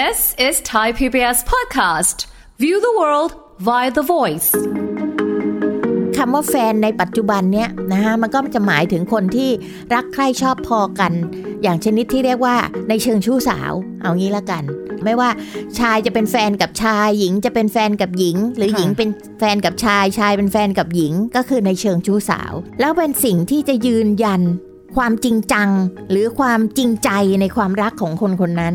This is Thai PBS podcast. View the world via the voice. คำว่าแฟนในปัจจุบันเนี้ยนะฮะมันก็จะหมายถึงคนที่รักใคร่ชอบพอกัน อย่างชนิดที่เรียกว่าในเชิงชู้สาว เอางี้ละกัน ไม่ว่าชายจะเป็นแฟนกับชาย หญิงจะเป็นแฟนกับหญิง หรือค่ะหญิงเป็นแฟนกับชายชายเป็นแฟนกับหญิง ก็คือในเชิงชู้สาว แล้วเป็นสิ่งที่จะยืนยันความจริงจัง หรือความจริงใจในความรักของคนคนนั้น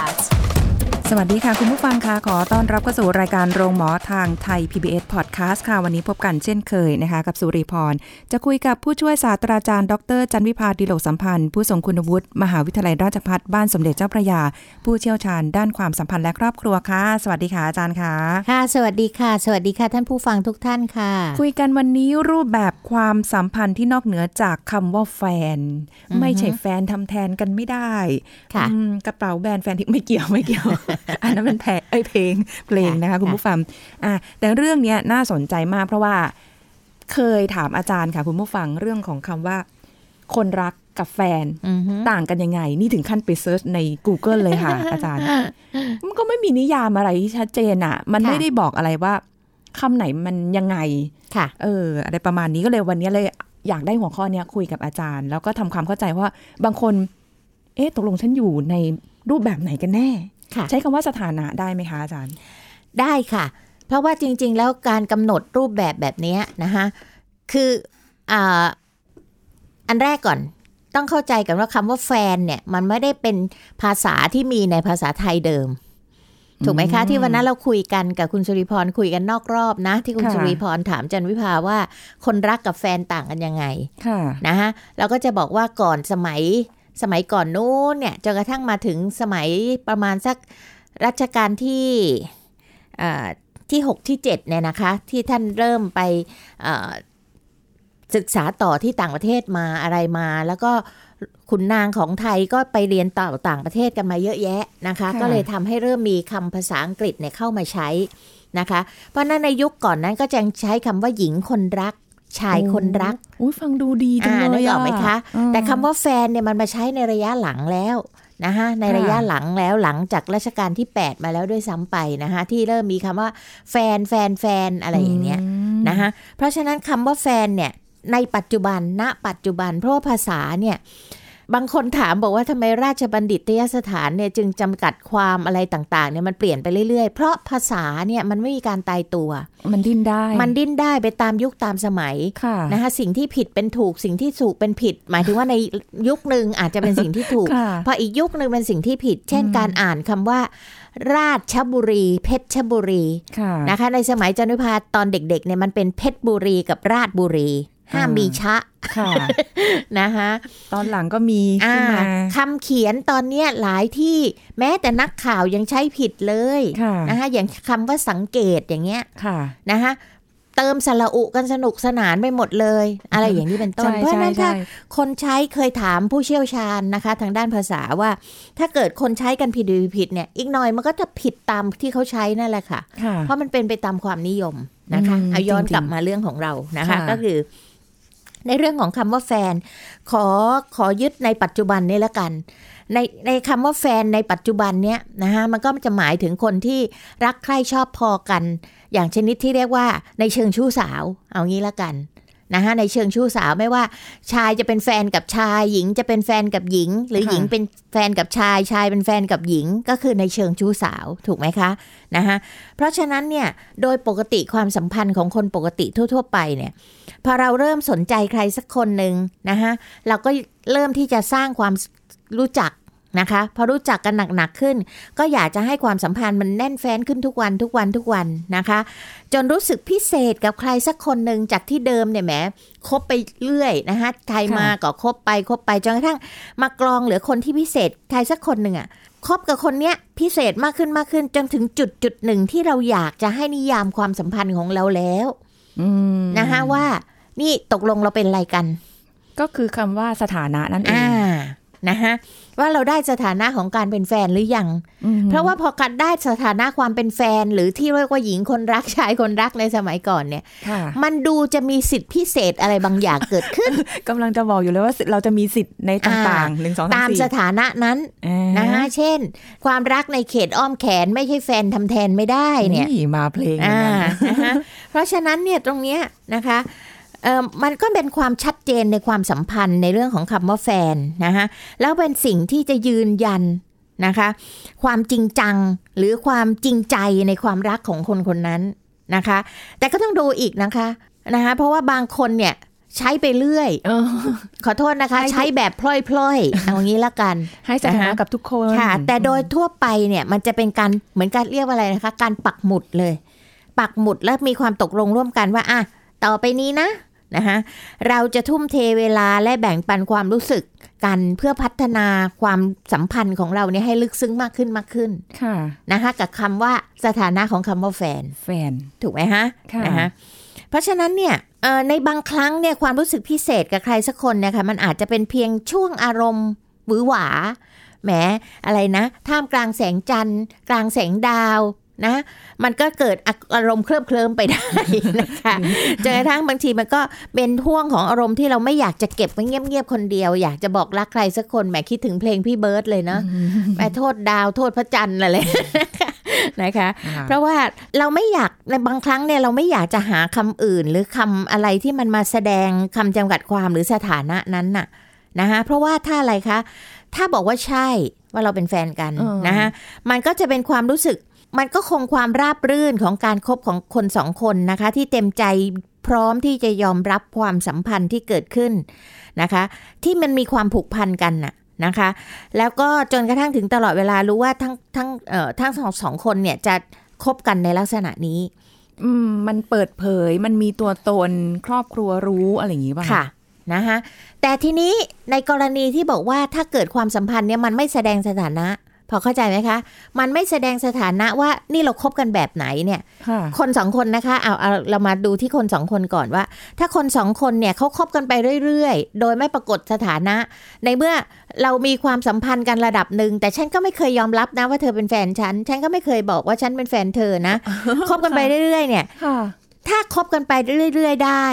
สวัสดีค่ะ คุณผู้ฟังค่ะขอต้อนรับเข้าสู่รายการโรงหมอทางไทย PBS Podcast ค่ะ วันนี้พบกันเช่นเคยนะคะ กับสุริพร จะคุยกับผู้ช่วยศาสตราจารย์ ดร จันวิพาดิโลกสัมพันธ์ ผู้ทรงคุณวุฒิมหาวิทยาลัยราชภัฏบ้านสมเด็จเจ้าพระยา ผู้เชี่ยวชาญด้านความสัมพันธ์และครอบครัวค่ะ สวัสดีค่ะอาจารย์ค่ะค่ะ สวัสดีค่ะ สวัสดีค่ะ ท่านผู้ฟังทุกท่านค่ะ คุยกันวันนี้รูปแบบความสัมพันธ์ที่นอกเหนือจากคำว่าแฟน ไม่ใช่แฟนทำแทนกันไม่ได้ค่ะอืมกระเป๋าแบรนด์แฟนทิ้งไม่เกี่ยวไม่เกี่ยวอันนั้นเป็นแพเอ้ยเพลงเพลงนะคะคุณผู้ฟังอะแต่เรื่องเนี้ยน่าสนใจมากเพราะว่าเคยถามอาจารย์ค่ะ คุณผู้ฟังเรื่องของคำว่า คนรักกับแฟนอือฮึต่างกันยังไง นี่ถึงขั้นไปเซิร์ชใน Google เลยค่ะ อาจารย์ มันก็ไม่มีนิยามอะไรที่ชัดเจนอะมันค่ะไม่ได้บอกอะไรว่าคำไหนมันยังไงค่ะ เออ อะไรประมาณนี้ก็เลยวันนี้เลยอยากได้หัวข้อเนี้ยคุยกับอาจารย์ แล้วก็ทำความเข้าใจว่าบางคน เอ๊ะตกลงฉันอยู่ในรูปแบบไหนกันแน่ค่ะ ใช้คำว่าสถานะได้ไหมคะอาจารย์ ได้ค่ะ เพราะว่าจริง ๆ แล้วการกำหนดรูปแบบแบบเนี้ยนะคะคืออ่าอันแรกก่อนต้องเข้าใจกันว่าคำว่าแฟนเนี่ย มันไม่ได้เป็นภาษาที่มีในภาษาไทยเดิม ถูกไหมคะ ที่วันนั้นเราคุยกันกับคุณสุริพรคุยกันนอกรอบนะ ที่คุณค่ะสุริพรถามจันวิภาว่า คนรักกับแฟนต่างกันยังไงค่ะนะฮะเราก็จะบอกว่าก่อนสมัย สมัยก่อนนู้นเนี่ยจนกระทั่งมาถึงสมัยประมาณสักรัชกาลที่เอ่อที่ 6 ที่ 7 เนี่ยนะคะ ที่ท่านเริ่มไปเอ่อศึกษาต่อที่ต่างประเทศมาอะไรมา แล้วก็ขุนนางของไทยก็ไปเรียนต่อต่างประเทศกันมาเยอะแยะนะคะค่ะก็เลยทำให้เริ่มมีคำภาษาอังกฤษเนี่ยเข้ามาใช้นะคะ เพราะฉะนั้นในยุคก่อนนั้นก็จะใช้คำว่าหญิงคนรัก ชายคนรักอุ้ยฟังดูดีจังอ่าเลนึยกออกไหมคะอืมแต่คำว่าแฟนเนี่ยมันมาใช้ในระยะหลังแล้วนะคะในค่ะระยะหลังแล้วหลังจากรัชกาลที่ 8 มาแล้วด้วยซ้ำไปนะคะที่เริ่มมีคำว่าแฟนแฟนแฟนอะไรอย่างเงี้ยมนะคะเพราะฉะนั้นคำว่าแฟนเนี่ยในปัจจุบันณปัจจุบันเพราะว่าภาษาเนี่ย บางคนถามบอกว่าทำไมราชบัณฑิตยสถานเนี่ยจึงจำกัดความอะไรต่างๆเนี่ยมันเปลี่ยนไปเรื่อยๆ เพราะภาษาเนี่ยมันไม่มีการตายตัว มันดิ้นได้ มันดิ้นได้ไปตามยุคตามสมัยค่ะนะคะสิ่งที่ผิดเป็นถูกสิ่งที่ถูกเป็นผิด หมายถึงว่าในยุคหนึ่งอาจจะเป็นสิ่งที่ถูกค่ะพออีกยุคหนึ่งเป็นสิ่งที่ผิด เช่นอืมการอ่านคำว่า ราชบุรี เพชรบุรีค่ะนะคะในสมัยจันทภาตอนเด็กๆเนี่ยมันเป็นเพชรบุรีกับราชบุรี ห้ามอ่ามีมีชะค่ะนะคะตอนหลังก็มีอ่าขึ้นมาคำเขียนตอนเนี้ยหลายที่แม้แต่นักข่าวยังใช้ผิดเลยค่ะนะคะอย่างคำว่าสังเกตอย่างเงี้ยค่ะนะคะเติมสระอุกันสนุกสนานไปหมดเลย อะไรอย่างนี้เป็นต้นใช่เพราะฉะนั้นใช่ถ้าใช่คนใช้เคยถามผู้เชี่ยวชาญนะคะ ทางด้านภาษาว่า ถ้าเกิดคนใช้กันผิดหรือผิดเนี่ย อีกหน่อยมันก็จะผิดตามที่เขาใช้นั่นแหละค่ะค่ะเพราะมันเป็นไปตามความนิยมนะคะอืมเอาย้อนจริงๆกลับมาเรื่องของเรานะคะค่ะก็คือ ในเรื่องของคำว่าแฟน ขอขอยึดในปัจจุบันนี้ละกัน ในในคำว่าแฟนในปัจจุบันเนี้ยนะคะมันก็จะหมายถึงคนที่รักใคร่ชอบพอกัน อย่างชนิดที่เรียกว่าในเชิงชู้สาว เอางี้ละกัน นะคะในเชิงชู้สาวไม่ว่า ชายจะเป็นแฟนกับชายหญิงจะเป็นแฟนกับหญิง หรือค่ะหญิงเป็นแฟนกับชายชายเป็นแฟนกับหญิง ก็คือในเชิงชู้สาวถูกไหมคะนะคะเพราะฉะนั้นเนี่ยโดยปกติความสัมพันธ์ของคนปกติทั่ว ๆ ไปเนี่ยพอเราเริ่มสนใจใครสักคนหนึ่งนะคะเราก็เริ่มที่จะสร้างความรู้จัก นะคะ พอรู้จักกันหนักๆขึ้น ก็อยากจะให้ความสัมพันธ์มันแน่นแฟ้นขึ้นทุกวันทุกวันทุกวันนะคะ จนรู้สึกพิเศษกับใครสักคนหนึ่งจากที่เดิมเนี่ยแหมคบไปเรื่อยนะคะใครมาก็คบไปคบไปจนกระทั่งมากรองเหลือคนที่พิเศษใครสักคนหนึ่งอะคบกับคนเนี้ยพิเศษมากขึ้นมากขึ้น จนถึงจุดจุดหนึ่งที่เราอยากจะให้นิยามความสัมพันธ์ของเราแล้วอืมนะคะว่า นี่ตกลงเราเป็นอะไรกัน ก็คือคำว่าสถานะนั่นเองอ่า นะคะว่าเราได้สถานะของการเป็นแฟนหรือยังอืมเพราะว่าพอการได้สถานะความเป็นแฟน หรือที่เรียกว่าหญิงคนรักชายคนรักในสมัยก่อนเนี่ยค่ะมันดูจะมีสิทธิพิเศษอะไรบางอย่างเกิดขึ้นกำลังจะบอกอยู่เลยว่าเราจะมีสิทธิ์ในต่างอ่าๆหนึ่งสองตาสามมสี่สถานะนั้นอ่านะคะเช่น ความรักในเขตอ้อมแขนไม่ใช่แฟนทำแทนไม่ได้เนี่ยมาเพลงเหมือนอ่ากันนะคะเพราะฉะนั้นเนี่ยตรงเนี้ยนะคะเอ่อ มันก็เป็นความชัดเจนในความสัมพันธ์ในเรื่องของคำว่าแฟนนะคะแล้วเป็นสิ่งที่จะยืนยันนะคะความจริงจังหรือความจริงใจในความรักของคนคนนั้นนะคะ แต่ก็ต้องดูอีกนะคะนะคะเพราะว่าบางคนเนี่ยใช้ไปเรื่อยเออขอโทษนะคะ ใช้แบบพล่อยๆ เอางี้ละกัน ให้สถานะกับทุกคนค่ะ แต่โดยทั่วไปเนี่ยมันจะเป็นการเหมือนการเรียกว่าอะไรนะคะ การปักหมุดเลย ปักหมุดแล้วมีความตกลงร่วมกันว่าอะต่อไปนี้นะ นะคะเราจะทุ่มเทเวลาและแบ่งปันความรู้สึกกันเพื่อพัฒนาความสัมพันธ์ของเราเนี่ยให้ลึกซึ้งมากขึ้นมากขึ้นค่ะนะคะกับคำว่าสถานะของคำว่าแฟนแฟนถูกไหมฮะค่ะนะคะเพราะฉะนั้นเนี่ยเอ่อในบางครั้งเนี่ยความรู้สึกพิเศษกับใครสักคนเนี่ยค่ะมันอาจจะเป็นเพียงช่วงอารมณ์หวือหวาแหมอะไรนะ ท่ามกลางแสงจันทร์ กลางแสงดาว นะ มันก็เกิดอารมณ์เคลิบเคลิ้มไปได้นะคะจนกระทั่งบางทีมันก็เป็นห่วงของอารมณ์ที่เราไม่อยากจะเก็บไว้เงียบๆคนเดียว อยากจะบอกรักใครสักคนแหมคิดถึงเพลงพี่เบิร์ดเลยเนาะแหมโทษดาวโทษพระจันทร์อะไรนะคะ เพราะว่าเราไม่อยากในบางครั้งเนี่ยเราไม่อยากจะหาคำอื่น หรือคำอะไรที่มันมาแสดงคำจำกัดความหรือสถานะนั้นน่ะนะคะเพราะว่าถ้าอะไรคะ ถ้าบอกว่าใช่ว่าเราเป็นแฟนกันเออนะคะมันก็จะเป็นความรู้สึก มันก็คงความราบรื่นของการคบของคนสองคนนะคะ ที่เต็มใจพร้อมที่จะยอมรับความสัมพันธ์ที่เกิดขึ้นนะคะ ที่มันมีความผูกพันกันน่ะนะคะ แล้วก็จนกระทั่งถึงตลอดเวลารู้ว่าทั้งทั้งเอ่อทั้งสองสองคนเนี่ยจะคบกันในลักษณะนี้ อืมมันเปิดเผยมันมีตัวตนครอบครัวรู้อะไรอย่างนี้ป่ะค่ะนะคะแต่ทีนี้ในกรณีที่บอกว่าถ้าเกิดความสัมพันธ์เนี่ยมันไม่แสดงสถานะ พอเข้าใจไหมคะ มันไม่แสดงสถานะว่านี่เราคบกันแบบไหนเนี่ยค่ะคนสองคนนะคะเอาเอาเรามาดูที่คนสองคนก่อนว่า ถ้าคนสองคนเนี่ยเขาคบกันไปเรื่อยๆ โดยไม่ปรากฏสถานะ ในเมื่อเรามีความสัมพันธ์กันระดับหนึ่งแต่ฉันก็ไม่เคยยอมรับนะว่าเธอเป็นแฟนฉัน ฉันก็ไม่เคยบอกว่าฉันเป็นแฟนเธอนะคบกันไปเรื่อยๆ เนี่ยค่ะถ้าคบกันไปเรื่อยๆ ได้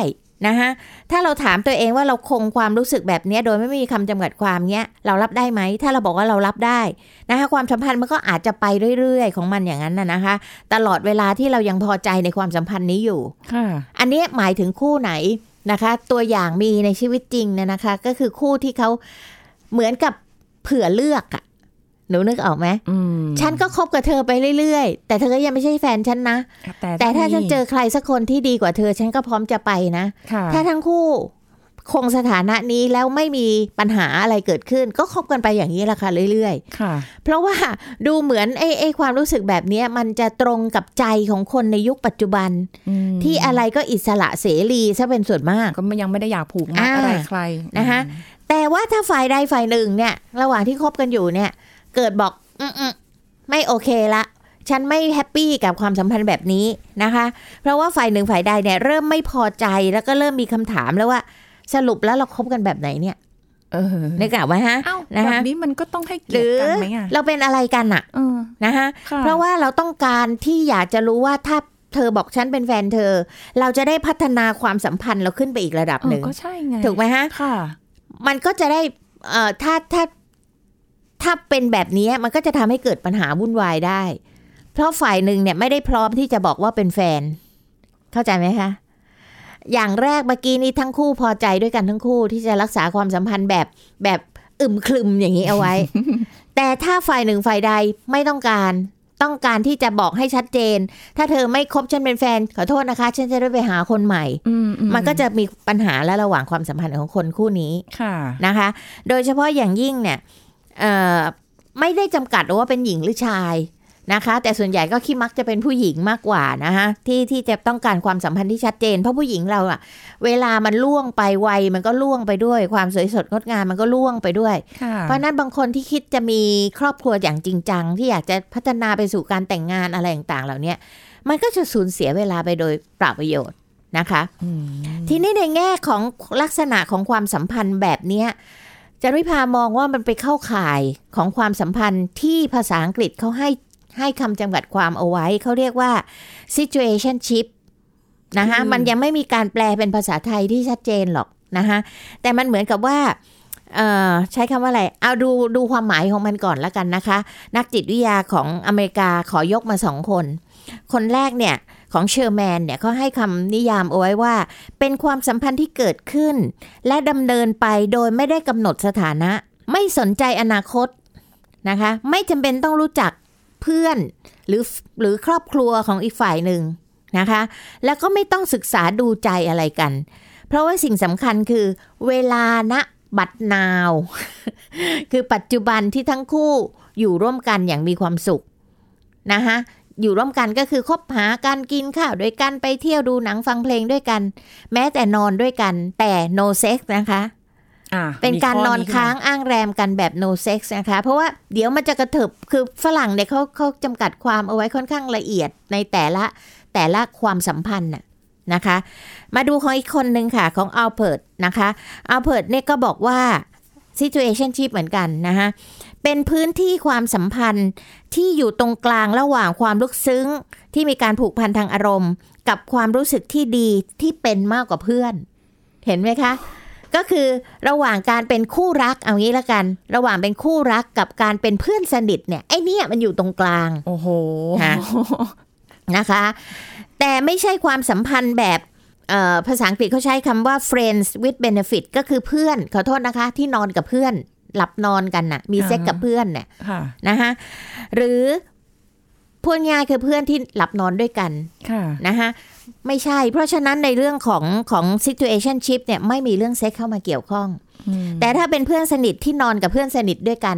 นะคะถ้าเราถามตัวเองว่าเราคงความรู้สึกแบบเนี้ยโดยไม่มีคำจำกัดความเนี้ยเรารับได้ไหม ถ้าเราบอกว่าเรารับได้นะคะความสัมพันธ์มันก็อาจจะไปเรื่อยๆ ของมันอย่างนั้นนะนะคะ ตลอดเวลาที่เรายังพอใจในความสัมพันธ์นี้อยู่ค่ะอันเนี้ยหมายถึงคู่ไหนนะคะ ตัวอย่างมีในชีวิตจริงเนี่ยนะคะ ก็คือคู่ที่เขาเหมือนกับเผื่อเลือกอะ หนูนึกออกไหมอืมฉันก็คบกับเธอไปเรื่อยๆ แต่เธอก็ยังไม่ใช่แฟนฉันนะ แต่แต่ถ้าฉันเจอใครสักคนที่ดีกว่าเธอ ฉันก็พร้อมจะไปนะค่ะถ้าทั้งคู่คงสถานะนี้แล้วไม่มีปัญหาอะไรเกิดขึ้น ก็คบกันไปอย่างนี้แหละค่ะเรื่อยค่ะๆเพราะว่าดูเหมือนไอ้ไอ้ความรู้สึกแบบเนี้ยมันจะตรงกับใจของคนในยุคปัจจุบันอืมที่อะไรก็อิสระเสรีซะเป็นส่วนมาก ก็ยังไม่ได้อยากผูกมัดอ่าอะไรใครนะคะแต่ว่าถ้าฝ่ายใดฝ่ายหนึ่งเนี่ย ระหว่างที่คบกันอยู่เนี่ย เกิดบอกอืมๆไม่โอเคละ ฉันไม่แฮปปี้กับความสัมพันธ์แบบนี้นะคะ เพราะว่าฝ่ายหนึ่งฝ่ายใดเนี่ยเริ่มไม่พอใจแล้วก็เริ่มมีคำถามแล้วว่า สรุปแล้วเราคบกันแบบไหนเนี่ยเออนึกออกไหมฮะเอ้านะแบฮะบนี้มันก็ต้องให้หเกียรรืติอกันไหมอะเราเป็นอะไรกันอะเออนะคะค่ะเพราะว่าเราต้องการที่อยากจะรู้ว่าถ้าเธอบอกฉันเป็นแฟนเธอ เราจะได้พัฒนาความสัมพันธ์เราขึ้นไปอีกระดับเอหอนึ่งก็ใช่ไงถูกไหมฮะ ค่ะ มันก็จะได้เอ่อถ้าถ้า ถ้าเป็นแบบนี้มันก็จะทำให้เกิดปัญหาวุ่นวายได้ เพราะฝ่ายหนึ่งเนี่ยไม่ได้พร้อมที่จะบอกว่าเป็นแฟน เข้าใจไหมคะ อย่างแรกเมื่อกี้นี้ทั้งคู่พอใจด้วยกันทั้งคู่ที่จะรักษาความสัมพันธ์แบบแบบอึมครึมอย่างนี้เอาไว้ แต่ถ้าฝ่ายหนึ่งฝ่ายใดไม่ต้องการต้องการที่จะบอกให้ชัดเจน ถ้าเธอไม่คบฉันเป็นแฟน ขอโทษนะคะ ฉันจะได้ไปหาคนใหม่อืมอืมันก็จะมีปัญหาและระหว่างความสัมพันธ์ของคนคู่นี้ ค่ะ นะคะ โดยเฉพาะอย่างยิ่งเนี่ยเอ่อ ไม่ได้จำกัดว่าเป็นหญิงหรือชายนะคะ แต่ส่วนใหญ่ก็คิดมักจะเป็นผู้หญิงมากกว่านะคะที่ที่จะต้องการความสัมพันธ์ที่ชัดเจน เพราะผู้หญิงเราอะเวลามันล่วงไปวัยมันก็ล่วงไปด้วย ความสวยสดงดงามมันก็ล่วงไปด้วยค่ะเพราะฉะนั้นบางคนที่คิดจะมีครอบครัวอย่างจริงจัง ที่อยากจะพัฒนาไปสู่การแต่งงานอะไรต่างๆ เหล่าเนี้ยมันก็จะสูญเสียเวลาไปโดยเปล่าประโยชน์นะคะอืมทีนี้ในแง่ของลักษณะของความสัมพันธ์แบบเนี้ย จันวิพามองว่ามันไปเข้าข่ายของความสัมพันธ์ที่ภาษาอังกฤษเขาให้ให้คำจำกัดความเอาไว้ เขาเรียกว่า situationship นะคะมันยังไม่มีการแปลเป็นภาษาไทยที่ชัดเจนหรอกนะคะแต่มันเหมือนกับว่าเอ่อใช้คำว่าอะไร เอาดูดูความหมายของมันก่อนแล้วกันนะคะ นักจิตวิทยาของอเมริกาขอยกมาสองคน คนแรกเนี่ย ของเชอร์แมนเนี่ยเขาให้คำนิยามเอาไว้ว่า เป็นความสัมพันธ์ที่เกิดขึ้น และดำเนินไปโดยไม่ได้กำหนดสถานะ ไม่สนใจอนาคตนะคะ ไม่จำเป็นต้องรู้จักเพื่อนหรือหรือครอบครัวของอีกฝ่ายหนึ่งนะคะ แล้วก็ไม่ต้องศึกษาดูใจอะไรกัน เพราะว่าสิ่งสำคัญคือ เวลาณบัดนาว คือปัจจุบันที่ทั้งคู่อยู่ร่วมกันอย่างมีความสุขนะคะ อยู่ร่วมกันก็คือคบหากันกินข้าวด้วยกันไปเที่ยวดูหนังฟังเพลงด้วยกัน แม้แต่นอนด้วยกัน แต่ no sex นะคะอะเป็นการมีข้นอนขึ้มค้างอ้างแรมกันแบบ no sex นะคะ เพราะว่าเดี๋ยวมันจะกระเถิบคือฝรั่งเนี่ยเขาเขาจำกัดความเอาไว้ค่อนข้างละเอียดในแต่ละแต่ละความสัมพันธ์น่ะนะคะ มาดูของอีกคนหนึ่งค่ะ ของอัลเพิร์ตนะคะอัลเพิร์ตเนี่ยก็บอกว่า situationship เหมือนกันนะคะ เป็นพื้นที่ความสัมพันธ์ที่อยู่ตรงกลางระหว่างความลึกซึ้ง ที่มีการผูกพันทางอารมณ์ กับความรู้สึกที่ดีที่เป็นมากกว่าเพื่อน เห็นไหมคะ ก็คือระหว่างการเป็นคู่รักเอางี้ละกัน ระหว่างเป็นคู่รักกับการเป็นเพื่อนสนิทเนี่ยไอเนี่ยมันอยู่ตรงกลาง โอ้โหฮะนะคะ แต่ไม่ใช่ความสัมพันธ์แบบเอ่อภาษาอังกฤษเขาใช้คำว่า friends with benefit ก็คือเพื่อน ขอโทษนะคะ ที่นอนกับเพื่อน หลับนอนกันน่ะ มีเซ็กกับเพื่อนเนี่ยค่ะนะคะหรือพูดง่ายคือเพื่อนที่หลับนอนด้วยกันค่ะนะคะไม่ใช่ เพราะฉะนั้นในเรื่องของของ situationship เนี่ยไม่มีเรื่องเซ็กเข้ามาเกี่ยวข้องอืมแต่ถ้าเป็นเพื่อนสนิทที่นอนกับเพื่อนสนิทด้วยกัน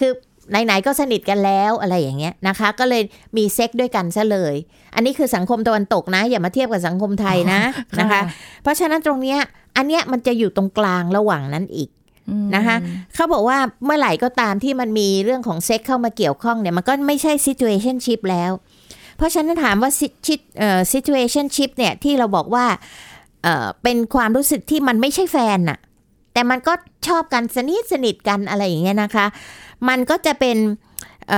คือไหนๆก็สนิทกันแล้วอะไรอย่างเงี้ยนะคะ ก็เลยมีเซ็กด้วยกันซะเลย อันนี้คือสังคมตะวันตกนะ อย่ามาเทียบกับสังคมไทยนะนะคะ เพราะฉะนั้นตรงเนี้ยอันเนี้ยมันจะอยู่ตรงกลางระหว่างนั้นอีกอืม นะคะเขาบอกว่าเมื่อไหร่ก็ตามที่มันมีเรื่องของเซ็กเข้ามาเกี่ยวข้องเนี่ย มันก็ไม่ใช่ situationship แล้ว เพราะฉะนั้นถามว่า situationship เนี่ย ที่เราบอกว่าเป็นความรู้สึกที่มันไม่ใช่แฟนน่ะ แต่มันก็ชอบกันสนิทสนิทกันอะไรอย่างเงี้ยนะคะ มันก็จะเป็นเ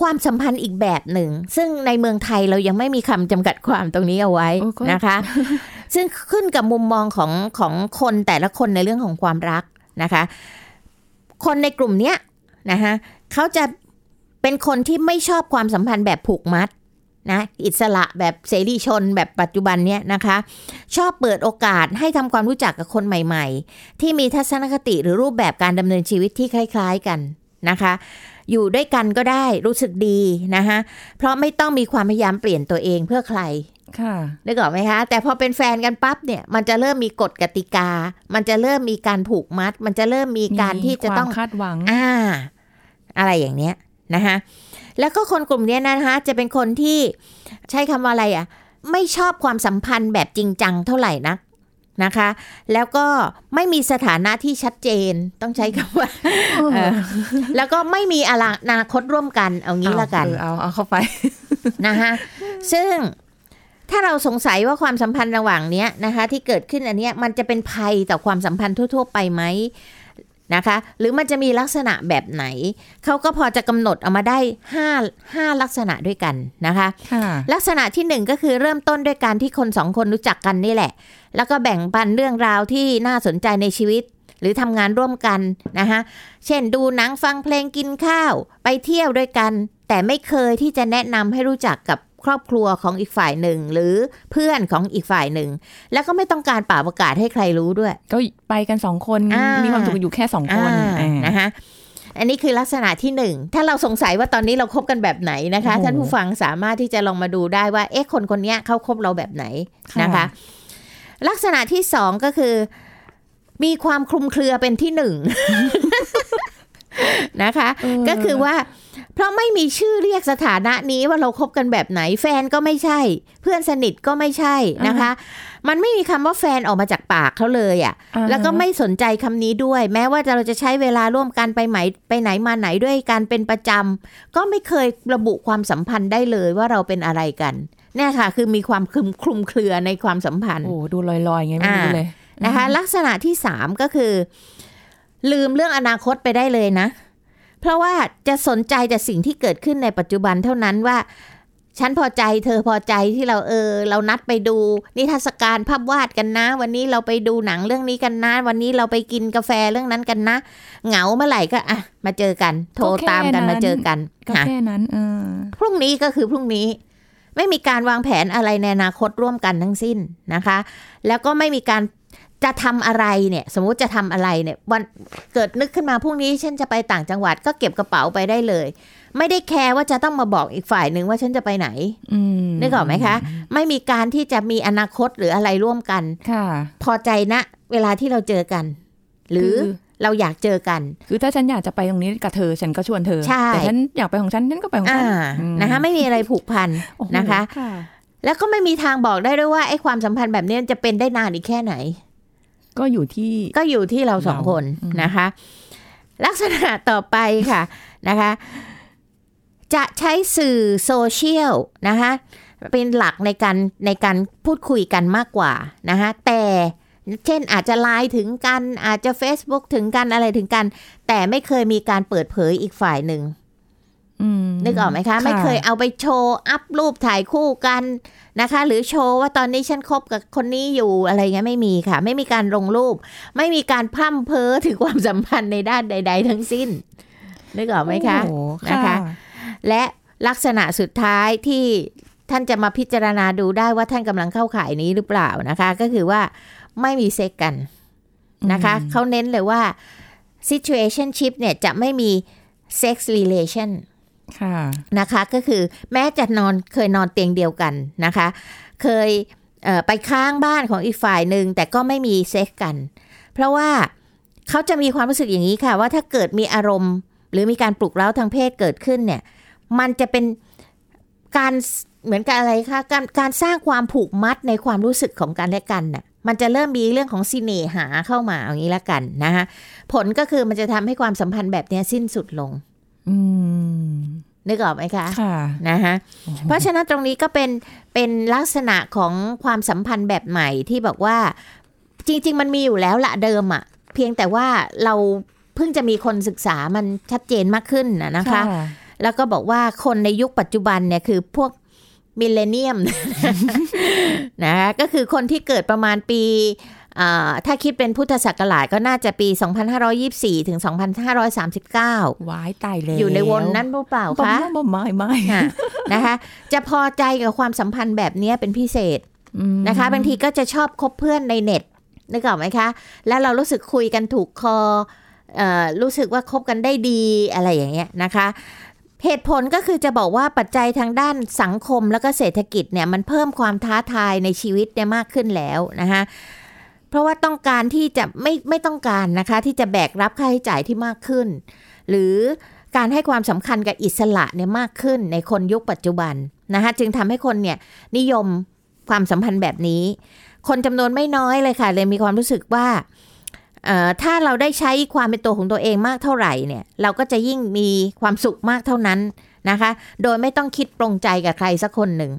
ความสัมพันธ์อีกแบบหนึ่ง ซึ่งในเมืองไทยเรายังไม่มีคำจำกัดความตรงนี้เอาไว้โอ้ก็นะคะ ซึ่งขึ้นกับมุมมองของของคนแต่ละคนในเรื่องของความรักนะคะ คนในกลุ่มเนี้ยนะคะเขาจะเป็นคนที่ไม่ชอบความสัมพันธ์แบบผูกมัดนะอิสระแบบเสรีชนแบบปัจจุบันเนี้ยนะคะ ชอบเปิดโอกาสให้ทำความรู้จักกับคนใหม่ ๆ ที่มีทัศนคติหรือรูปแบบการดำเนินชีวิตที่คล้าย ๆกันนะคะ อยู่ด้วยกันก็ได้รู้สึกดีนะคะเพราะไม่ต้องมีความพยายามเปลี่ยนตัวเองเพื่อใครค่ะนึกออกไหมคะ แต่พอเป็นแฟนกันปั๊บเนี่ยมันจะเริ่มมีกฎกติกา มันจะเริ่มมีการผูกมัด มันจะเริ่มมีการที่จะต้องมีความคาดหวังอ่าอะไรอย่างเนี้ยนะคะแล้วก็คนกลุ่มเนี้ยนะคะจะเป็นคนที่ใช้คำว่าอะไรอะ ไม่ชอบความสัมพันธ์แบบจริงจังเท่าไหร่นัก นะคะ แล้วก็ไม่มีสถานะที่ชัดเจนต้องใช้คำว่าเออแล้วก็ไม่มีอนาคตร่วมกันเอางี้ละกันเอาเออเอาเอาเข้าไปนะคะซึ่งถ้าเราสงสัยว่าความสัมพันธ์ระหว่างเนี้ยนะคะ ที่เกิดขึ้นอันเนี้ยมันจะเป็นภัยต่อความสัมพันธ์ทั่ว ๆ ไปไหม นะคะ หรือมันจะมีลักษณะแบบไหน เขาก็พอจะกำหนดเอามาได้5 5ลักษณะด้วยกันนะคะค่ะลักษณะที่หนึ่งก็คือเริ่มต้นด้วยการที่คนสองคนรู้จักกันนี่แหละ แล้วก็แบ่งปันเรื่องราวที่น่าสนใจในชีวิต หรือทำงานร่วมกันนะคะเช่นดูหนังฟังเพลงกินข้าว ไปเที่ยวด้วยกัน แต่ไม่เคยที่จะแนะนำให้รู้จักกับ ครอบครัวของอีกฝ่ายหนึ่ง หรือเพื่อนของอีกฝ่ายหนึ่ง แล้วก็ไม่ต้องการป่าประกาศให้ใครรู้ด้วย ก็ไปกันสองคนอ่ามีมีความสุขอยู่แค่สองคนอ่าอ่านะคะอันนี้คือลักษณะที่หนึ่งถ้าเราสงสัยว่าตอนนี้เราคบกันแบบไหนนะคะโอ้โหท่านผู้ฟังสามารถที่จะลองมาดูได้ว่าเอ๊ะคนคนเนี้ยเขาคบเราแบบไหนค่ะนะคะ ลักษณะที่สองก็คือ มีความคลุมเครือเป็นที่หนึ่งนะคะเออก็คือว่าเพ ราะไม่มีชื่อเรียกสถานะนี้ว่าเราคบกันแบบไหน แฟนก็ไม่ใช่ เพื่อนสนิทก็ไม่ใช่นะคะ มันไม่มีคำว่าแฟนออกมาจากปากเขาเลยอะอ่าฮะแล้วก็ไม่สนใจคำนี้ด้วย แม้ว่าเราจะใช้เวลาร่วมกันไปไหนไปไหนมาไหนด้วยกันเป็นประจำก็ไม่เคยระบุความสัมพันธ์ได้เลยว่าเราเป็นอะไรกันเนี่ยค่ะ คือมีความคลุมคลุมเครือในความสัมพันธ์โอ้ดูลอยๆไงไม่รู้เลยนะคะ ลักษณะที่สามก็คือ ลืมเรื่องอนาคตไปได้เลยนะ เพราะว่าจะสนใจแต่สิ่งที่เกิดขึ้นในปัจจุบันเท่านั้นว่า ฉันพอใจเธอพอใจที่เราเออ เรานัดไปดู นิทรรศการภาพวาดกันนะ วันนี้เราไปดูหนังเรื่องนี้กันนะ วันนี้เราไปกินกาแฟเรื่องนั้นกันนะ เหงาเมื่อไหร่ก็อะมาเจอกัน โทรตามกันมาเจอกันก็ค่ะแค่นั้นเออพรุ่งนี้ก็คือพรุ่งนี้ไม่มีการวางแผนอะไรในอนาคตร่วมกันทั้งสิ้นนะคะ แล้วก็ไม่มีการ จะทำอะไรเนี่ย สมมุติจะทำอะไรเนี่ย วันเกิดนึกขึ้นมาพรุ่งนี้ฉันจะไปต่างจังหวัดก็เก็บกระเป๋าไปได้เลย ไม่ได้แคร์ว่าจะต้องมาบอกอีกฝ่ายหนึ่งว่าฉันจะไปไหนอืมนึกออกไหมคะ ไม่มีการที่จะมีอนาคตหรืออะไรร่วมกันค่ะ พอใจนะ เวลาที่เราเจอกัน หรือคือเราอยากเจอกัน คือถ้าฉันอยากจะไปตรงนี้กับเธอ ฉันก็ชวนเธอใช่แต่ฉันอยากไปของฉัน ฉันก็ไปของอ่าฉันอืมนะคะ ไม่มีอะไรผูกพันโอ้โหนะคะ แล้วก็ไม่มีทางบอกได้ด้วยว่าไอ้ความสัมพันธ์แบบนี้มันจะเป็นได้นานอีกแค่ไหน ก็อยู่ที่ก็อยู่ที่เราสองเราคนอืมนะคะ ลักษณะต่อไปค่ะนะคะ จะใช้สื่อโซเชียลนะคะเป็นหลักในการในการพูดคุยกันมากกว่านะคะแต่เช่นอาจจะไลน์ถึงกันอาจจะ Facebook ถึงกันอะไรถึงกัน แต่ไม่เคยมีการเปิดเผยอีกฝ่ายหนึ่งอืม นึกออกไหมคะ ไม่เคยเอาไปโชว์ อัพรูปถ่ายคู่กันนะคะ หรือโชว์ว่าตอนนี้ฉันคบกับคนนี้อยู่อะไรเงี้ยไม่มีค่ะ ไม่มีการลงรูป ไม่มีการพร่ำเพ้อถึงความสัมพันธ์ในด้านใด ๆ ทั้งสิ้น นึกออกไหมคะโอ้โหนะคะ และลักษณะสุดท้ายที่ท่านจะมาพิจารณาดูได้ว่าท่านกำลังเข้าข่ายนี้หรือเปล่านะคะ ก็คือว่าไม่มีเซ็กกันนะคะเขาเน้นเลยว่า situationship เนี่ยจะไม่มี sex relation ค่ะ นะคะ ก็คือแม้จะนอนเคยนอนเตียงเดียวกันนะคะ เคยเไปค้างบ้านของอีกฝ่ายหนึ่งแต่ก็ไม่มีเซ็กกัน เพราะว่าเขาจะมีความรู้สึกอย่างนี้ค่ะ ว่าถ้าเกิดมีอารมณ์ หรือมีการปลุกเร้าทางเพศเกิดขึ้นเนี่ย มันจะเป็นการเหมือนกับอะไรคะการการสร้างความผูกมัดในความรู้สึกของกันและกันน่ะมันจะเริ่มมีเรื่องของสิเนหาเข้ามาอย่างนี้ละกันนะคะผลก็คือมันจะทำให้ความสัมพันธ์แบบนี้สิ้นสุดลง นึกออกไหมคะค่ะนะคะเพราะฉะนั้นตรงนี้ก็เป็นเป็นลักษณะของความสัมพันธ์แบบใหม่ที่บอกว่า จริง ๆ มันมีอยู่แล้วละเดิมอะ่ะเพียงแต่ว่าเราเพิ่งจะมีคนศึกษามันชัดเจนมากขึ้นนะนะคะ แล้วก็บอกว่าคนในยุคปัจจุบันเนี่ยคือพวกมิลเลนเนียมนะคะก็คือคนที่เกิดประมาณปีอ่า ถ้าคิดเป็นพุทธศักราชก็น่าจะปี 2524 ถึง 2539 วายตายแล้วอยู่ในวนนั้นหรือเปล่าบ่คะบ่ไม่ไม่ค่ะนะคะ จะพอใจกับความสัมพันธ์แบบนี้เป็นพิเศษอืมนะคะ บางทีก็จะชอบคบเพื่อนในเน็ตนึกออกไหมคะ แล้วเรารู้สึกคุยกันถูกคอเอ่อรู้สึกว่าคบกันได้ดีอะไรอย่างเงี้ยนะคะเหตุผลก็คือจะบอกว่าปัจจัยทางด้านสังคมแล้วก็เศรษฐกิจเนี่ยมันเพิ่มความท้าทายในชีวิตเนี่ยมากขึ้นแล้วนะคะ เพราะว่าต้องการที่จะไม่ไม่ต้องการนะคะ ที่จะแบกรับค่าใช้จ่ายที่มากขึ้น หรือการให้ความสำคัญกับอิสระเนี่ยมากขึ้นในคนยุคปัจจุบันนะคะจึงทำให้คนเนี่ยนิยมความสัมพันธ์แบบนี้ คนจำนวนไม่น้อยเลยค่ะ เลยมีความรู้สึกว่าเอ่อถ้าเราได้ใช้ความเป็นตัวของตัวเองมากเท่าไหร่เนี่ย เราก็จะยิ่งมีความสุขมากเท่านั้นนะคะ โดยไม่ต้องคิดปรงใจกับใครสักคนหนึ่ง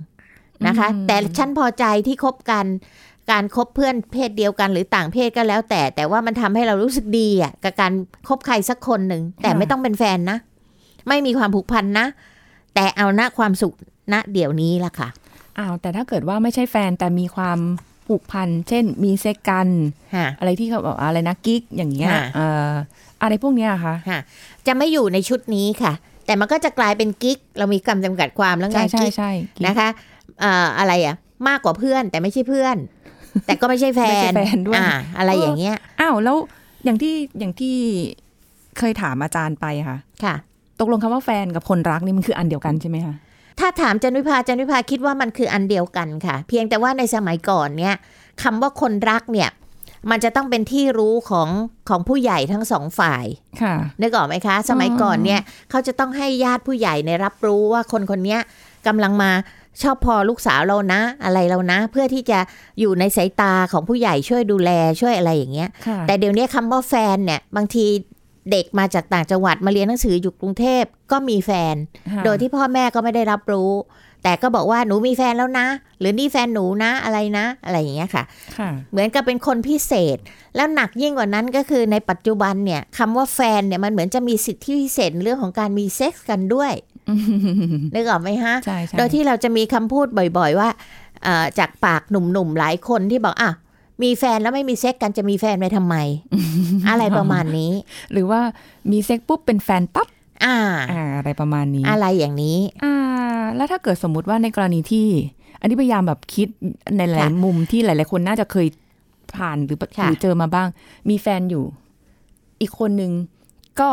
นะคะ แต่ฉันพอใจที่คบกัน การคบเพื่อนเพศเดียวกันหรือต่างเพศก็แล้ว แต่แต่ว่ามันทำให้เรารู้สึกดีอะกับการคบใครสักคนหนึ่งแต่ไม่ต้องเป็นแฟนนะ ไม่มีความผูกพันนะ แต่เอาณความสุขณเดี๋ยวนี้ละค่ะอ้าวแต่ถ้าเกิดว่าไม่ใช่แฟนแต่มีความผูกพันเช่น มีเซ็กกันฮะอะไรที่เขาบอกอะไรนะกิ๊กอย่างเงี้ยค่ะเอ่ออะไรพวกเนี้ยค่ะฮะจะไม่อยู่ในชุดนี้ค่ะ แต่มันก็จะกลายเป็นกิ๊กเรามีคำจำกัดความแล้วไงใช่ใช่กิ๊กใช่กิ๊กนะคะเอ่ออะไรอะมากกว่าเพื่อนแต่ไม่ใช่เพื่อน แต่ก็ไม่ใช่แฟไม่ใช่นแฟนด้วยอ่าอะไรอย่างเงี้ยอ้าวแล้วอย่างที่อย่างที่เคยถามอาจารย์ไปค่ะ ค่ะ ตกลงคำว่าแฟนกับคนรักนี่มันคืออันเดียวกันใช่ไหมคะถ้าถามจันวิภาจันวิภาคิดว่ามันคืออันเดียวกันค่ะ เพียงแต่ว่าในสมัยก่อนเนี่ยคำว่าคนรักเนี่ย มันจะต้องเป็นที่รู้ของของผู้ใหญ่ทั้งสองฝ่ายค่ะนึกออกไหมคะ สมัยก่อนเนี่ยเขาจะต้องให้ญาติผู้ใหญ่ในยรับรู้ว่าคนคนเนี้ยกำลังมา ชอบพอลูกสาวเรานะ อะไรเรานะ เพื่อที่จะอยู่ในสายตาของผู้ใหญ่ช่วยดูแลช่วยอะไรอย่างเงี้ยค่ะแต่เดี๋ยวนี้คำว่าแฟนเนี่ยบางทีเด็กมาจากต่างจังหวัดมาเรียนหนังสืออยู่กรุงเทพก็มีแฟนค่ะโดยที่พ่อแม่ก็ไม่ได้รับรู้ แต่ก็บอกว่าหนูมีแฟนแล้วนะ หรือนี่แฟนหนูนะอะไรนะ อะไรอย่างเงี้ยค่ะค่ะ เหมือนกับเป็นคนพิเศษ แล้วหนักยิ่งกว่านั้นก็คือในปัจจุบันเนี่ยคำว่าแฟนเนี่ยมันเหมือนจะมีสิทธิพิเศษในเรื่องของการมีเซ็กส์กันด้วย นึกออกไหมฮะใช่ใช่โดยที่เราจะมีคำพูดบ่อยๆว่าเอ่อจากปากหนุ่มๆหลายคนที่บอกอะมีแฟนแล้วไม่มีเซ็กส์กันจะมีแฟนไปทำไม อะไรประมาณนี้ หรือว่ามีเซ็กส์ปุ๊บเป็นแฟนปั๊บอ่าอ่าอะไรประมาณนี้ อะไรอย่างนี้ อ่า แล้วถ้าเกิดสมมุติว่าในกรณีที่ อันนี้พยายามแบบคิดในหลายค่ะมุมที่หลาย ๆ คนน่าจะเคยผ่านหรือค่ะหรือเจอมาบ้าง มีแฟนอยู่ อีกคนนึงก็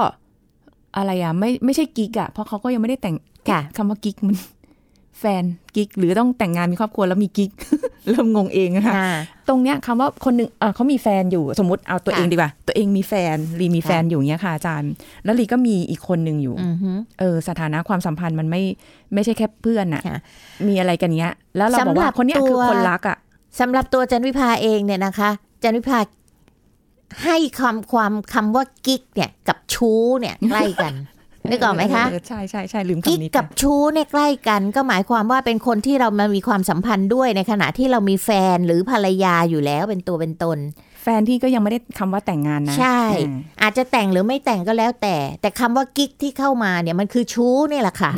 อะไรอะไม่ไม่ใช่กิ๊กอะเพราะเขาก็ยังไม่ได้แต่งค่ะคำว่ากิ๊กมัน แฟนกิ๊กหรือต้องแต่งงานมีครอบครัวแล้วมีกิ๊กเริ่มงงเองนะคะอ่าตรงเนี้ยคำว่าคนหนึ่งเอ่อเขามีแฟนอยู่สมมติเอาตัวค่ะเองดีกว่า ตัวเองมีแฟนลีมีแฟนอยู่เนี้ยค่ะอาจารย์ แล้วลีก็มีอีกคนหนึ่งอยู่อือฮึเออสถานะความสัมพันธ์มันไม่ไม่ใช่แค่เพื่อนน่ะค่ะมีอะไรกันเนี้ย แล้วเราบอกสำหรัว่าบคนเนี้ยคือตัวคนรักอะสำหรับตัวจันวิภาเองเนี่ยนะคะ จันวิภาให้คำความคำว่ากิ๊กเนี่ยกับ ชู้เนี่ยใกล้กันนึกออกไหมคะเใช่ใช่ใช่ลืมกิ๊กคำนี้กับไปชู้เนี่ยใกล้กันก็หมายความว่าเป็นคนที่เรามามีความสัมพันธ์ด้วยในขณะที่เรามีแฟนหรือภรรยาอยู่แล้วเป็นตัวเป็นตน แฟนที่ก็ยังไม่ได้คำว่าแต่งงานนะ ใช่อ่าอาจจะแต่งหรือไม่แต่งก็แล้วแต่ แต่คำว่ากิ๊กที่เข้ามาเนี่ยมันคือชู้เนี่ยแหละค่ะ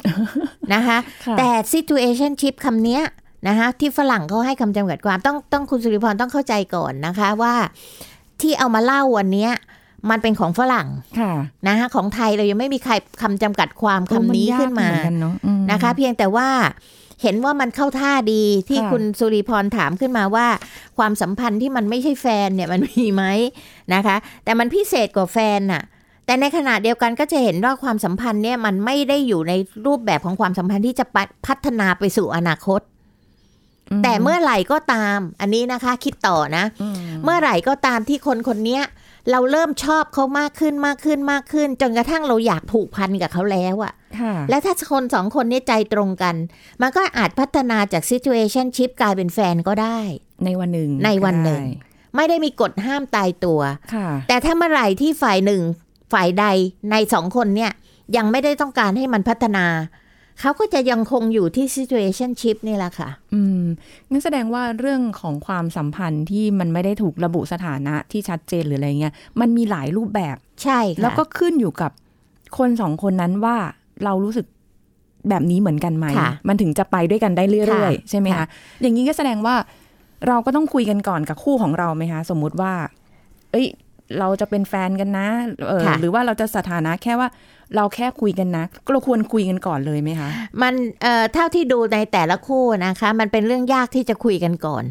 นะคะค่ะแต่ situationship คำเนี้ยนะคะที่ฝรั่งเขาให้คำจำกัดความต้องต้องคุณสุริพรต้องเข้าใจก่อนนะคะว่า ที่เอามาเล่าวันเนี้ย มันเป็นของฝรั่งค่ะนะคะของไทยเรายังไม่มีใครคำจำกัดความคำนี้เออขึ้นมายกเหอนกันเนาะอืมนะคะ เพียงแต่ว่าเห็นว่ามันเข้าท่าดีที่ค่ะคุณสุริพรถามขึ้นมาว่า ความสัมพันธ์ที่มันไม่ใช่แฟนเนี่ยมันมีไหมนะคะ แต่มันพิเศษกว่าแฟนน่ะ แต่ในขณะเดียวกันก็จะเห็นว่าความสัมพันธ์เนี่ยมันไม่ได้อยู่ในรูปแบบของความสัมพันธ์ที่จะพัฒนาไปสู่อนาคต แต่เมื่อไหร่ก็ตาม อันนี้นะคะ คิดต่อนะอืมเมื่อไหร่ก็ตามที่คนคนเนี้ย เราเริ่มชอบเขามากขึ้นมากขึ้นมากขึ้น จนกระทั่งเราอยากผูกพันกับเขาแล้วอะค่ะและถ้าคนสองคนเนี้ใจตรงกัน มันก็อาจพัฒนาจาก situationship กลายเป็นแฟนก็ได้ ในวันหนึ่งในวันหนึ่งได้ไม่ได้มีกฎห้ามตายตัวค่ะแต่ถ้าเมื่อไหร่ที่ฝ่ายหนึ่งฝ่ายใดในสองคนเนี่ยยังไม่ได้ต้องการให้มันพัฒนา เขาก็จะยังคงอยู่ที่ situationship นี่แหละค่ะ อืมงั้นแสดงว่าเรื่องของความสัมพันธ์ที่มันไม่ได้ถูกระบุสถานะที่ชัดเจนหรืออะไรเงี้ย มันมีหลายรูปแบบ ใช่ค่ะ แล้วก็ขึ้นอยู่กับคนสองคนนั้นว่าเรารู้สึกแบบนี้เหมือนกันไหม ค่ะมันถึงจะไปด้วยกันได้เรื่อยค่ะๆใช่ไหมคะ ค่ะ อย่างนี้ก็แสดงว่าเราก็ต้องคุยกันก่อนกับคู่ของเราไหมคะ สมมุติว่า เอ้ย เราจะเป็นแฟนกันนะเออค่ะหรือว่าเราจะสถานะแค่ว่าเราแค่คุยกันนะเราควรคุยกันก่อนเลยไหมคะ มันเอ่อเท่าที่ดูในแต่ละคู่นะคะ มันเป็นเรื่องยากที่จะคุยกันก่อน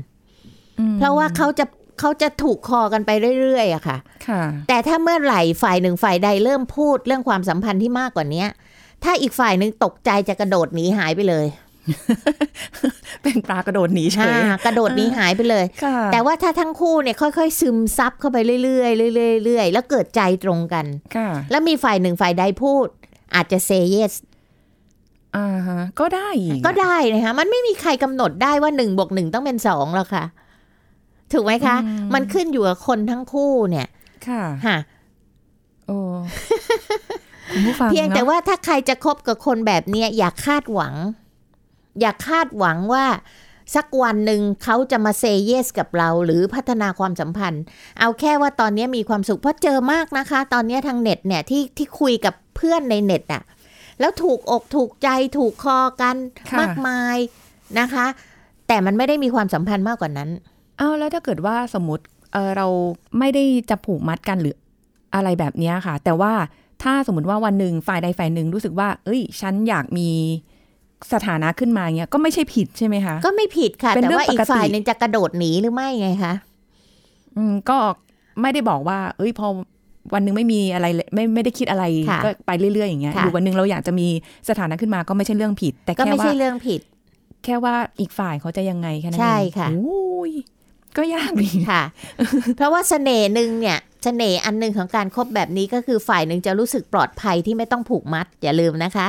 อืมเพราะว่าเขาจะเขาจะถูกคอกันไปเรื่อยๆอะค่ะ ค่ะ แต่ถ้าเมื่อไหร่ฝ่ายหนึ่งฝ่ายใดเริ่มพูดเรื่องความสัมพันธ์ที่มากกว่าเนี้ย ถ้าอีกฝ่ายหนึ่งตกใจจะกระโดดหนีหายไปเลย เป็นปลากระโดดหนีเฉยอ่ากระโดดหนีหายไปเลยค่ะแต่ว่าถ้าทั้งคู่เนี่ยค่อยๆ ซึมซับเข้าไปเรื่อยๆเรื่อยๆเรื่อยๆแล้วเกิดใจตรงกันค่ะแล้วมีฝ่ายหนึ่งฝ่ายใดพูด อาจจะเซเยสอ่าฮะก็ได้อีอะก็ได้นะคะมันไม่มีใครกำหนดได้ว่าหนึ่งบวกหนึ่งต้องเป็นสองหรอกค่ะ ถูกไหมคะ มันขึ้นอยู่กับคนทั้งคู่เนี่ย ค่ะค่ะโอ้คุณผู้ฟังเพียงแต่นะว่าถ้าใครจะคบกับคนแบบเนี้ยอย่าคาดหวัง อย่าคาดหวังว่าสักวันหนึ่งเขาจะมาเซเยสกับเราหรือพัฒนาความสัมพันธ์ เอาแค่ว่าตอนนี้มีความสุขเพราะเจอมากนะคะ ตอนนี้ทางเน็ตเนี่ยที่ที่คุยกับเพื่อนในเน็ตอะแล้วถูกอกถูกใจถูกคอกันค่ะมากมายนะคะ แต่มันไม่ได้มีความสัมพันธ์มากกว่านั้นอ้าวแล้วถ้าเกิดว่าสมมติเออเราไม่ได้จะผูกมัดกันหรืออะไรแบบเนี้ยค่ะ แต่ว่าถ้าสมมติว่าวันหนึ่งฝ่ายใดฝ่ายหนึ่งรู้สึกว่า เอ้ย ฉันอยากมี สถานะขึ้นมาเงี้ยก็ไม่ใช่ผิดใช่ไหมคะ ก็ไม่ผิดค่ะเป็นแต่เรื่องว่าอีกปกติฝ่ายหนึ่งจะกระโดดหนีหรือไม่ไงคะอืมก็ไม่ได้บอกว่า เอ้ยพอวันหนึ่งไม่มีอะไรเลยไม่ไม่ได้คิดอะไรค่ะก็ไปเรื่อยๆอย่างเงี้ยค่ะอยู่วันหนึ่งเราอยากจะมีสถานะขึ้นมาก็ไม่ใช่เรื่องผิด แต่ก็แค่ไม่ว่าใช่เรื่องผิด แค่ว่าอีกฝ่ายเขาจะยังไงแค่นั้นเองใช่ค่ะโอ้ยก็ยากดีค่ะ เพราะว่าเสน่ห์หนึ่งเนี่ยเสน่ห์อันหนึ่งของการคบแบบนี้ก็คือฝ่ายหนึ่งจะรู้สึกปลอดภัยที่ไม่ต้องผูกมัดอย่าลืมนะคะ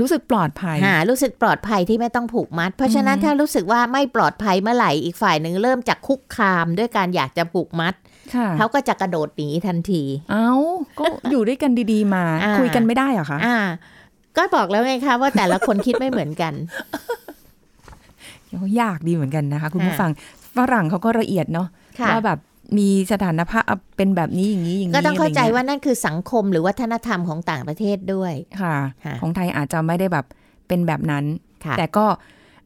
รู้สึกปลอดภัยหารู้สึกปลอดภัยที่ไม่ต้องผูกมัด เพราะฉะนั้นถ้ารู้สึกว่าไม่ปลอดภัยเมื่อไหร่อีกฝ่ายหนึ่งเริ่มจากคุกคามด้วยการอยากจะผูกมัดค่ะเขาก็จะกระโดดหนีทันที เอ้าก็อยู่ด้วยกันดีๆมาอ่าคุยกันไม่ได้เหรอคะอ่า ก็บอกแล้วไงคะว่าแต่ละคนคิดไม่เหมือนกันยากดีเหมือนกันนะคะ คุณผู้ค่ะฟังฝรั่งเขาก็ละเอียดเนาะค่ะว่าแบบ มีสถานภาพเป็นแบบนี้อย่างนี้อย่างนี้ก็ต้องเข้าใจะไรงี้ยว่านั่นคือสังคมหรือวัฒนธรรมของต่างประเทศด้วยค่ะค่ะของไทยอาจจะไม่ได้แบบเป็นแบบนั้นค่ะแต่ก็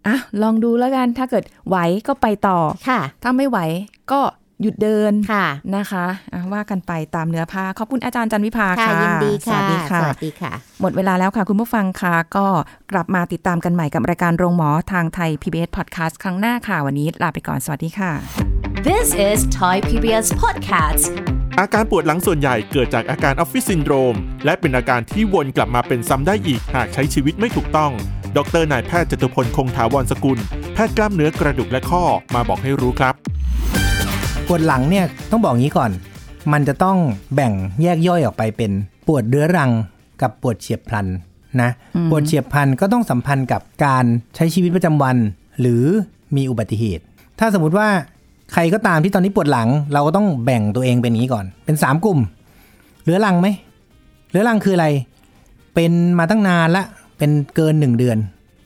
อะลองดูแล้วกันถ้าเกิดไหวก็ไปต่อค่ะ ถ้าไม่ไหวก็หยุดเดินค่ะนะคะอะว่ากันไปตามเนื้อผ้าขอบคุณอาจารย์จันวิภาค่ะค่ะยินดีสค่ะวัสดีค่ะสวัสดีค่ะ หมดเวลาแล้วค่ะ คุณผู้ฟังค่ะ ก็กลับมาติดตามกันใหม่กับรายการโรงหมอทางไทย PBS Podcast ครั้งหน้าค่ะ วันนี้ลาไปก่อนสวัสดีค่ะ This is Thai PBS Podcast. อาการปวดหลังส่วนใหญ่เกิดจากอาการออฟฟิศซินโดรม และเป็นอาการที่วนกลับมาเป็นซ้ำได้อีกหากใช้ชีวิตไม่ถูกต้อง ดรนายแพทย์จตุพลคงถาวรสกุล แพทย์กล้ามเนื้อกระดูกและข้อมาบอกให้รู้ครับ ปวดหลังเนี่ยต้องบอกงี้ก่อน มันจะต้องแบ่งแยกย่อยออกไปเป็นปวดเรื้อรังกับปวดเฉียบพลันนะปวดเฉียบพลันก็ต้องสัมพันธ์กับการใช้ชีวิตประจำวัน หรือมีอุบัติเหตุ ถ้าสมมติว่า ใครก็ตามที่ตอนนี้ปวดหลัง เราก็ต้องแบ่งตัวเองเป็นอย่างนี้ก่อน เป็น 3 กลุ่มเรื้อรังไหมเรื้อรังคืออะไร เป็นมาตั้งนานละ เป็นเกิน 1 เดือน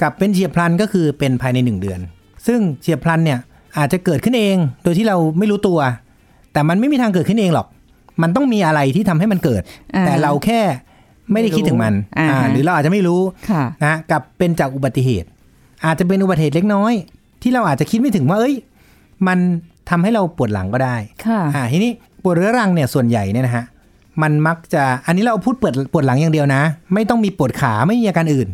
กับเป็นเฉียบพลันก็คือเป็นภายใน 1 เดือน ซึ่งเฉียบพลันเนี่ยอาจจะเกิดขึ้นเองโดยที่เราไม่รู้ตัว แต่มันไม่มีทางเกิดขึ้นเองหรอก มันต้องมีอะไรที่ทำให้มันเกิดอ่าแต่เราแค่ไม่ได้คิดถึงมันอ่าอ่าหรือเราอาจจะไม่รู้ค่ะนะกับเป็นจากอุบัติเหตุ อาจจะเป็นอุบัติเหตุเล็กน้อย ที่เราอาจจะคิดไม่ถึงว่าเอ้ย มัน ทำให้เราปวดหลังก็ได้ค่ะอ่าทีนี้ปวดเรื้อรังเนี่ยส่วนใหญ่เนี่ยนะฮะมันมักจะอันนี้เราพูดปวดปวดหลังอย่างเดียวนะ ไม่ต้องมีปวดขาไม่มีอาการอื่น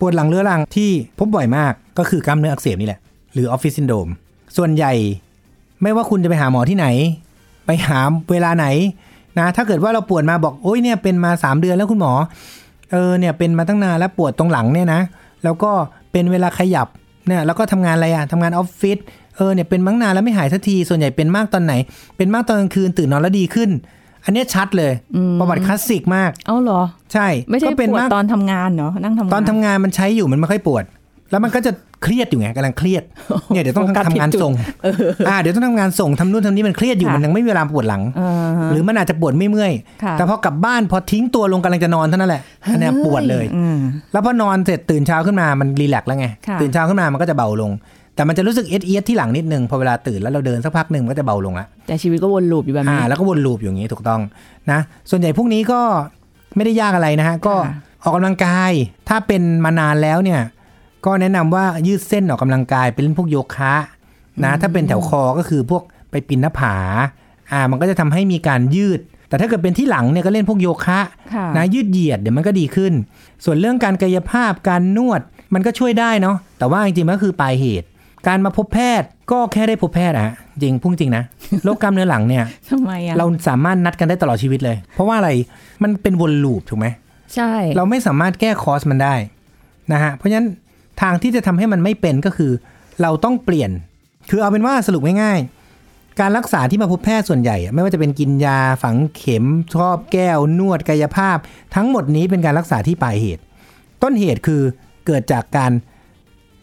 ปวดหลังเรื้อรังที่พบบ่อยมากก็คือกล้ามเนื้ออักเสบนี่แหละ หรือออฟฟิศซินโดรมส่วนใหญ่ไม่ว่าคุณจะไปหาหมอที่ไหน ไปหาเวลาไหนนะถ้าเกิดว่าเราปวดมาบอกโอ้ยเนี่ยเป็นมา 3 เดือนแล้วคุณหมอเออเนี่ยเป็นมาตั้งนานแล้วปวดตรงหลังเนี่ยนะ แล้วก็เป็นเวลาขยับเนี่ยแล้วก็ทำงานอะไรอะทำงานออฟฟิศ เออเนี่ยเป็นมั้งนานแล้วไม่หายสักที ส่วนใหญ่เป็นมากตอนไหน เป็นมากตอนกลางคืนตื่นนอนแล้วดีขึ้น อันเนี้ยชัดเลย ประวัติคลาสสิกมาก เอ้าเหรอ ใช่ ไม่ใช่ก็เป็นปวดมากตอนทำงานเนาะนั่งทำงาน ตอนทำงานมันใช้อยู่มันไม่ค่อยปวด แล้วมันก็จะเครียดอยู่ไงกำลังเครียด เนี่ยเดี๋ยวต้องโฟกัสทำงานผิดจุดส่งอ่าเดี๋ยวต้องทำงานส่งทำนู่นทำนี่มันเครียดอยู่ค่ะมันยังไม่มีเวลาปวดหลังเออหรือมันอาจจะปวดไม่เมื่อยค่ะแต่พอกลับบ้านพอทิ้งตัวลงกำลังจะนอนเท่านั้นแหละอันเนี้ยปวดเลยอืมแล้วพอนอนเสร็จตื่นเช้าขึ้นมามันรีแลกซ์แล้วไงค่ะตื่นเช้าขึ้นมามันก็จะเบาลง แต่มันจะรู้สึกเอียดเอียดที่หลังนิดนึงพอเวลาตื่นแล้วเราเดินสักพักหนึ่งมันก็จะเบาลงละแต่ชีวิตก็วนลูปอยู่แบบอ่านี้แล้วก็วนลูปอยู่อย่างนี้ถูกต้องนะส่วนใหญ่พวกนี้ก็ไม่ได้ยากอะไรนะฮะก็ค่ะออกกำลังกาย ถ้าเป็นมานานแล้วเนี่ยก็แนะนำว่ายืดเส้นออกกำลังกายไปเล่นพวกโยคะนะถ้าเป็นแถวคอก็คือพวกไปปีนหน้าผาอ่ามันก็จะทำให้มีการยืด แต่ถ้าเกิดเป็นที่หลังเนี่ยก็เล่นพวกโยคะค่ะนะยืดเหยียดเดี๋ยวมันก็ดีขึ้น ส่วนเรื่องการกายภาพการนวดมันก็ช่วยได้เนาะแต่ว่าจริงๆมันก็คือปลายเหตุ การมาพบแพทย์ก็แค่ได้พบแพทย์อะฮะจริงพุ่งจริงนะโรคกล้ามเนื้อหลังเนี่ยทำไมอะเราสามารถนัดกันได้ตลอดชีวิตเลย เพราะว่าอะไรมันเป็นวนลูปถูกไหมใช่ เราไม่สามารถแก้คอสมันได้นะฮะเพราะฉะนั้นทางที่จะทำให้มันไม่เป็นก็คือ เราต้องเปลี่ยน คือเอาเป็นว่าสรุปง่ายๆการรักษาที่มาพบแพทย์ส่วนใหญ่อะไม่ว่าจะเป็นกินยาฝังเข็มชอบแก้วนวดกายภาพ ทั้งหมดนี้เป็นการรักษาที่ปลายเหตุ ต้นเหตุคือเกิดจากการ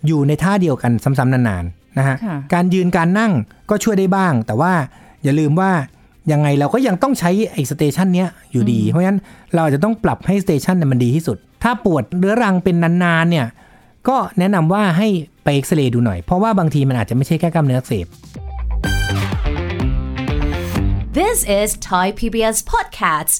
อยู่ในท่าเดียวกันซ้ำๆนานๆนะฮะค่ะการยืนการนั่งก็ช่วยได้บ้าง แต่ว่าอย่าลืมว่ายังไงเราก็ยังต้องใช้ไอ้สเตชันเนี้ยอยู่ดี เพราะฉะนั้นเราอาจจะต้องปรับให้ station เนี่ยมันดีที่สุด ถ้าปวดเรื้อรังเป็นนานๆเนี่ยก็แนะนำว่าให้ไปเอ็กซเรย์ดูหน่อย เพราะว่าบางทีมันอาจจะไม่ใช่แค่กล้ามเนื้ออักเสบ This is Thai PBS Podcast.